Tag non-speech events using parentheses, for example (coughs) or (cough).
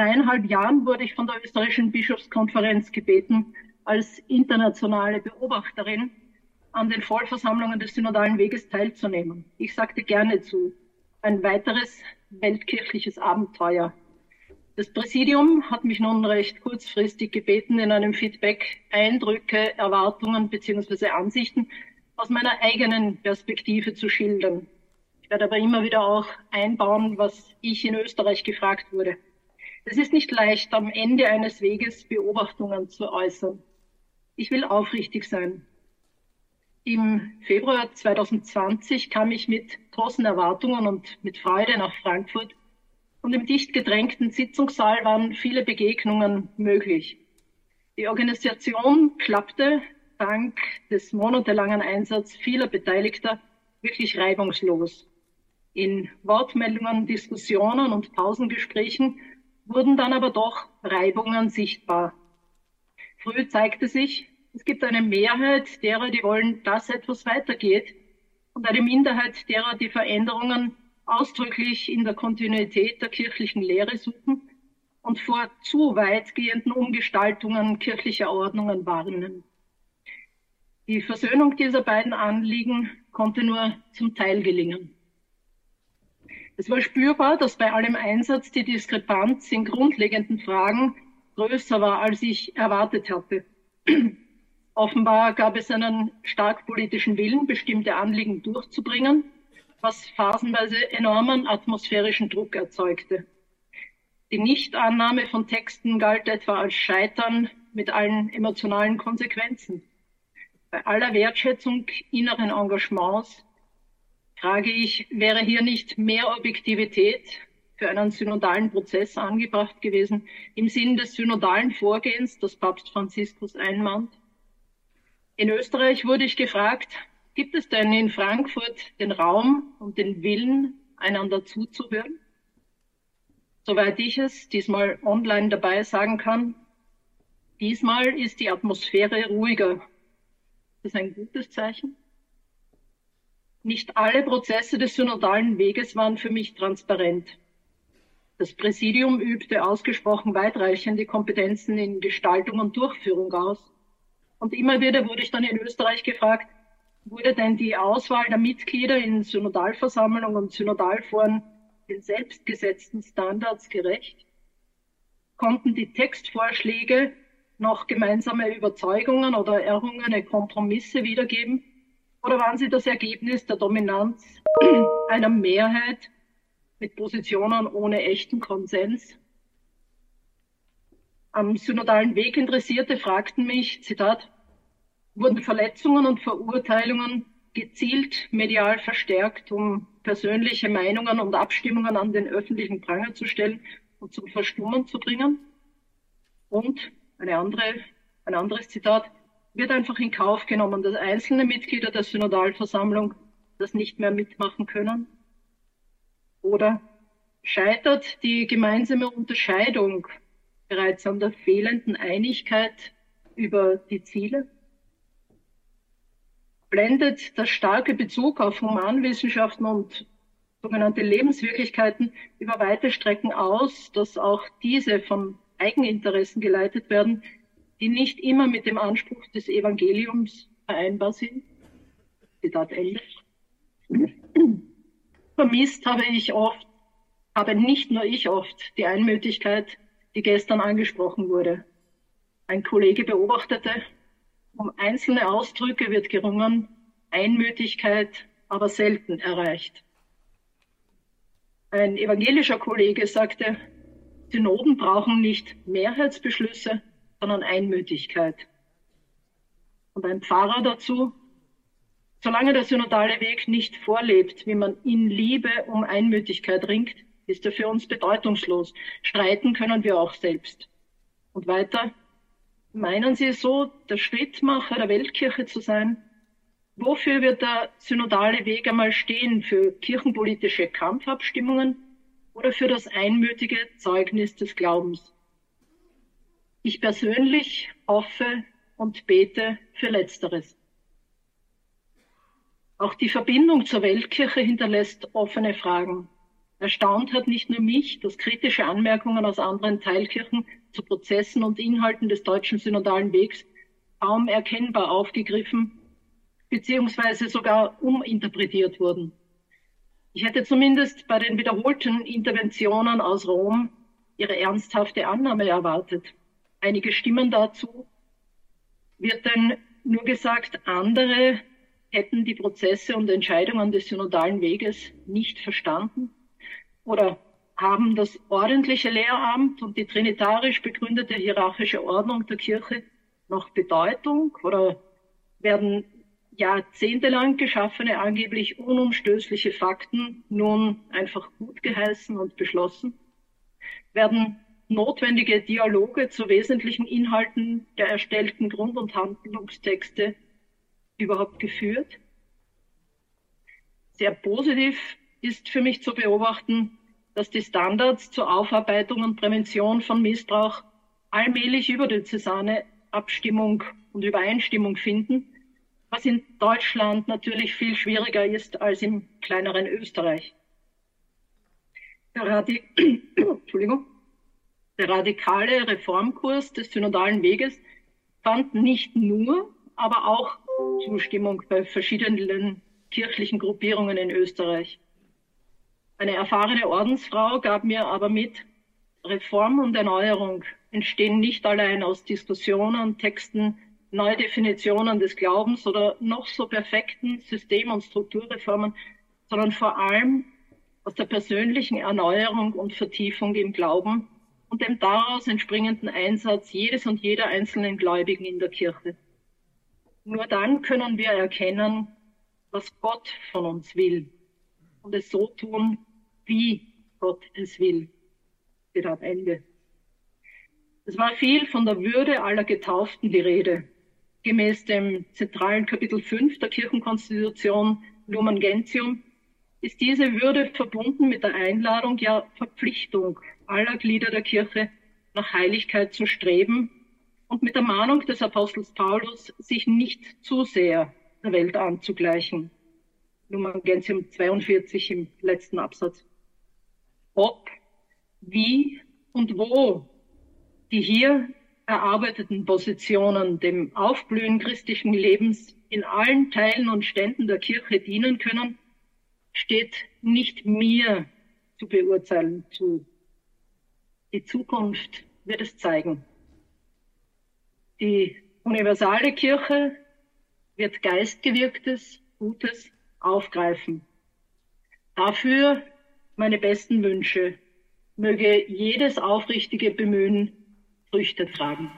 dreieinhalb Jahren wurde ich von der österreichischen Bischofskonferenz gebeten, als internationale Beobachterin an den Vollversammlungen des Synodalen Weges teilzunehmen. Ich sagte gerne zu. Ein weiteres weltkirchliches Abenteuer. Das Präsidium hat mich nun recht kurzfristig gebeten, in einem Feedback Eindrücke, Erwartungen bzw. Ansichten aus meiner eigenen Perspektive zu schildern. Ich werde aber immer wieder auch einbauen, was ich in Österreich gefragt wurde. Es ist nicht leicht, am Ende eines Weges Beobachtungen zu äußern. Ich will aufrichtig sein. Im Februar 2020 kam ich mit großen Erwartungen und mit Freude nach Frankfurt und im dicht gedrängten Sitzungssaal waren viele Begegnungen möglich. Die Organisation klappte dank des monatelangen Einsatzes vieler Beteiligter wirklich reibungslos. In Wortmeldungen, Diskussionen und Pausengesprächen wurden dann aber doch Reibungen sichtbar. Früh zeigte sich, es gibt eine Mehrheit derer, die wollen, dass etwas weitergeht und eine Minderheit derer, die Veränderungen ausdrücklich in der Kontinuität der kirchlichen Lehre suchen und vor zu weitgehenden Umgestaltungen kirchlicher Ordnungen warnen. Die Versöhnung dieser beiden Anliegen konnte nur zum Teil gelingen. Es war spürbar, dass bei allem Einsatz die Diskrepanz in grundlegenden Fragen größer war, als ich erwartet hatte. (clears throat) Offenbar gab es einen stark politischen Willen, bestimmte Anliegen durchzubringen was phasenweise enormen atmosphärischen Druck erzeugte. Die Nichtannahme von Texten galt etwa als Scheitern mit allen emotionalen Konsequenzen. Bei aller Wertschätzung inneren Engagements frage ich, wäre hier nicht mehr Objektivität für einen synodalen Prozess angebracht gewesen, im Sinn des synodalen Vorgehens, das Papst Franziskus einmahnt? In Österreich wurde ich gefragt, Gibt es denn in Frankfurt den Raum und den Willen, einander zuzuhören? Soweit ich es diesmal online dabei sagen kann, diesmal ist die Atmosphäre ruhiger. Das ist ein gutes Zeichen. Nicht alle Prozesse des synodalen Weges waren für mich transparent. Das Präsidium übte ausgesprochen weitreichende Kompetenzen in Gestaltung und Durchführung aus. Und immer wieder wurde ich dann in Österreich gefragt, Wurde denn die Auswahl der Mitglieder in Synodalversammlung und Synodalforen den selbstgesetzten Standards gerecht? Konnten die Textvorschläge noch gemeinsame Überzeugungen oder errungene Kompromisse wiedergeben? Oder waren sie das Ergebnis der Dominanz (clears throat) einer Mehrheit mit Positionen ohne echten Konsens? Am synodalen Weg Interessierte fragten mich, Zitat, wurden Verletzungen und Verurteilungen gezielt medial verstärkt, um persönliche Meinungen und Abstimmungen an den öffentlichen Pranger zu stellen und zum Verstummen zu bringen. Und eine andere, ein anderes Zitat, wird einfach in Kauf genommen, dass einzelne Mitglieder der Synodalversammlung das nicht mehr mitmachen können. Oder scheitert die gemeinsame Unterscheidung bereits an der fehlenden Einigkeit über die Ziele? blendet der starke Bezug auf Humanwissenschaften und sogenannte Lebenswirklichkeiten über weite Strecken aus, dass auch diese von Eigeninteressen geleitet werden, die nicht immer mit dem Anspruch des Evangeliums vereinbar sind. Zitat Ende. Vermisst habe ich oft, habe nicht nur ich oft die Einmütigkeit, die gestern angesprochen wurde. Ein Kollege beobachtete, um einzelne Ausdrücke wird gerungen, Einmütigkeit aber selten erreicht. Ein evangelischer Kollege sagte, Synoden brauchen nicht Mehrheitsbeschlüsse, sondern Einmütigkeit. Und ein Pfarrer dazu, solange der synodale Weg nicht vorlebt, wie man in Liebe um Einmütigkeit ringt, ist er für uns bedeutungslos. Streiten können wir auch selbst. Und weiter, Meinen Sie so, der Schrittmacher der Weltkirche zu sein? Wofür wird der synodale Weg einmal stehen? Für kirchenpolitische Kampfabstimmungen oder für das einmütige Zeugnis des Glaubens? Ich persönlich hoffe und bete für Letzteres. Auch die Verbindung zur Weltkirche hinterlässt offene Fragen. Erstaunt hat nicht nur mich, dass kritische Anmerkungen aus anderen Teilkirchen zu Prozessen und Inhalten des deutschen synodalen Wegs kaum erkennbar aufgegriffen beziehungsweise sogar uminterpretiert wurden. Ich hätte zumindest bei den wiederholten Interventionen aus Rom ihre ernsthafte Annahme erwartet. Einige Stimmen dazu wird denn nur gesagt, andere hätten die Prozesse und Entscheidungen des synodalen Weges nicht verstanden oder haben das ordentliche Lehramt und die trinitarisch begründete hierarchische Ordnung der Kirche noch Bedeutung oder werden jahrzehntelang geschaffene, angeblich unumstößliche Fakten nun einfach gut geheißen und beschlossen? Werden notwendige Dialoge zu wesentlichen Inhalten der erstellten Grund- und Handlungstexte überhaupt geführt? Sehr positiv ist für mich zu beobachten, dass die Standards zur Aufarbeitung und Prävention von Missbrauch allmählich über die Cesane Abstimmung und Übereinstimmung finden, was in Deutschland natürlich viel schwieriger ist als im kleineren Österreich. Der, Radi (coughs) Entschuldigung. Der radikale Reformkurs des synodalen Weges fand nicht nur, aber auch Zustimmung bei verschiedenen kirchlichen Gruppierungen in Österreich. Eine erfahrene Ordensfrau gab mir aber mit, Reform und Erneuerung entstehen nicht allein aus Diskussionen, Texten, Neudefinitionen des Glaubens oder noch so perfekten System- und Strukturreformen, sondern vor allem aus der persönlichen Erneuerung und Vertiefung im Glauben und dem daraus entspringenden Einsatz jedes und jeder einzelnen Gläubigen in der Kirche. Nur dann können wir erkennen, was Gott von uns will und es so tun, wie Gott es will. Zitat Ende. Es war viel von der Würde aller Getauften die Rede. Gemäß dem zentralen Kapitel 5 der Kirchenkonstitution Lumen Gentium ist diese Würde verbunden mit der Einladung, ja Verpflichtung aller Glieder der Kirche nach Heiligkeit zu streben und mit der Mahnung des Apostels Paulus, sich nicht zu sehr der Welt anzugleichen. Lumen Gentium 42 im letzten Absatz. Ob, wie und wo die hier erarbeiteten Positionen dem Aufblühen christlichen Lebens in allen Teilen und Ständen der Kirche dienen können, steht nicht mir zu beurteilen zu. Die Zukunft wird es zeigen. Die universale Kirche wird geistgewirktes, Gutes aufgreifen. Dafür meine besten Wünsche. Möge jedes aufrichtige Bemühen Früchte tragen.